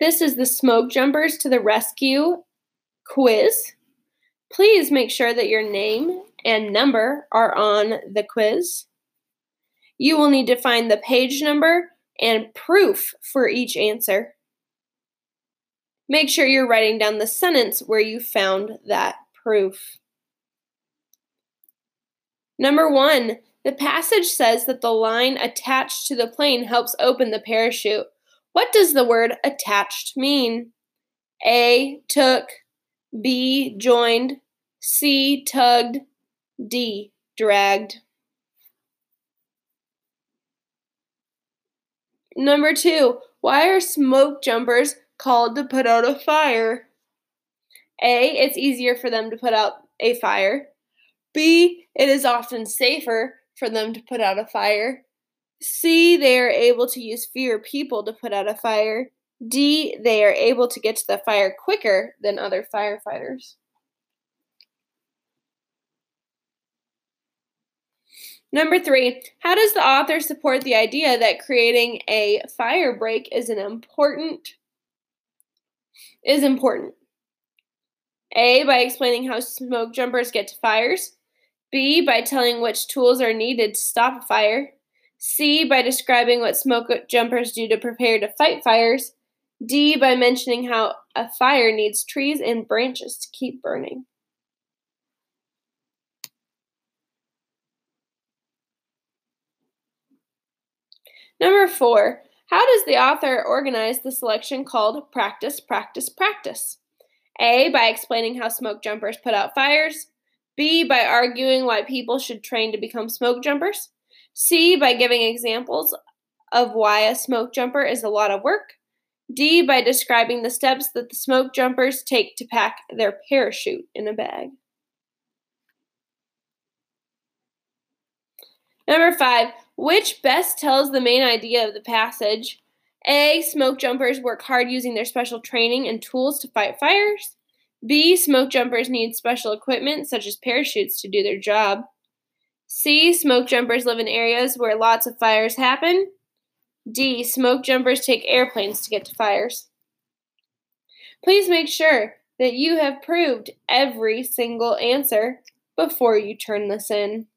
This is the Smoke Jumpers to the Rescue quiz. Please make sure that your name and number are on the quiz. You will need to find the page number and proof for each answer. Make sure you're writing down the sentence where you found that proof. Number one, the passage says that the line attached to the plane helps open the parachute. What does the word attached mean? A. Took. B. Joined. C. Tugged. D. Dragged. Number two, why are smoke jumpers called to put out a fire? A. It's easier for them to put out a fire. B. It is often safer for them to put out a fire. C. They are able to use fewer people to put out a fire. D. They are able to get to the fire quicker than other firefighters. Number three, how does the author support the idea that creating a fire break is an important is important? A by explaining how smoke jumpers get to fires. B by telling which tools are needed to stop a fire. C by describing what smoke jumpers do to prepare to fight fires. D by mentioning how a fire needs trees and branches to keep burning. Number four, how does the author organize the selection called Practice, Practice, Practice? A, by explaining how smoke jumpers put out fires. B, by arguing why people should train to become smoke jumpers. C, by giving examples of why a smoke jumper is a lot of work. D, by describing the steps that the smoke jumpers take to pack their parachute in a bag. Number five, which best tells the main idea of the passage? A. Smoke jumpers work hard using their special training and tools to fight fires. B. Smoke jumpers need special equipment, such as parachutes, to do their job. C. Smoke jumpers live in areas where lots of fires happen. D. Smoke jumpers take airplanes to get to fires. Please make sure that you have proved every single answer before you turn this in.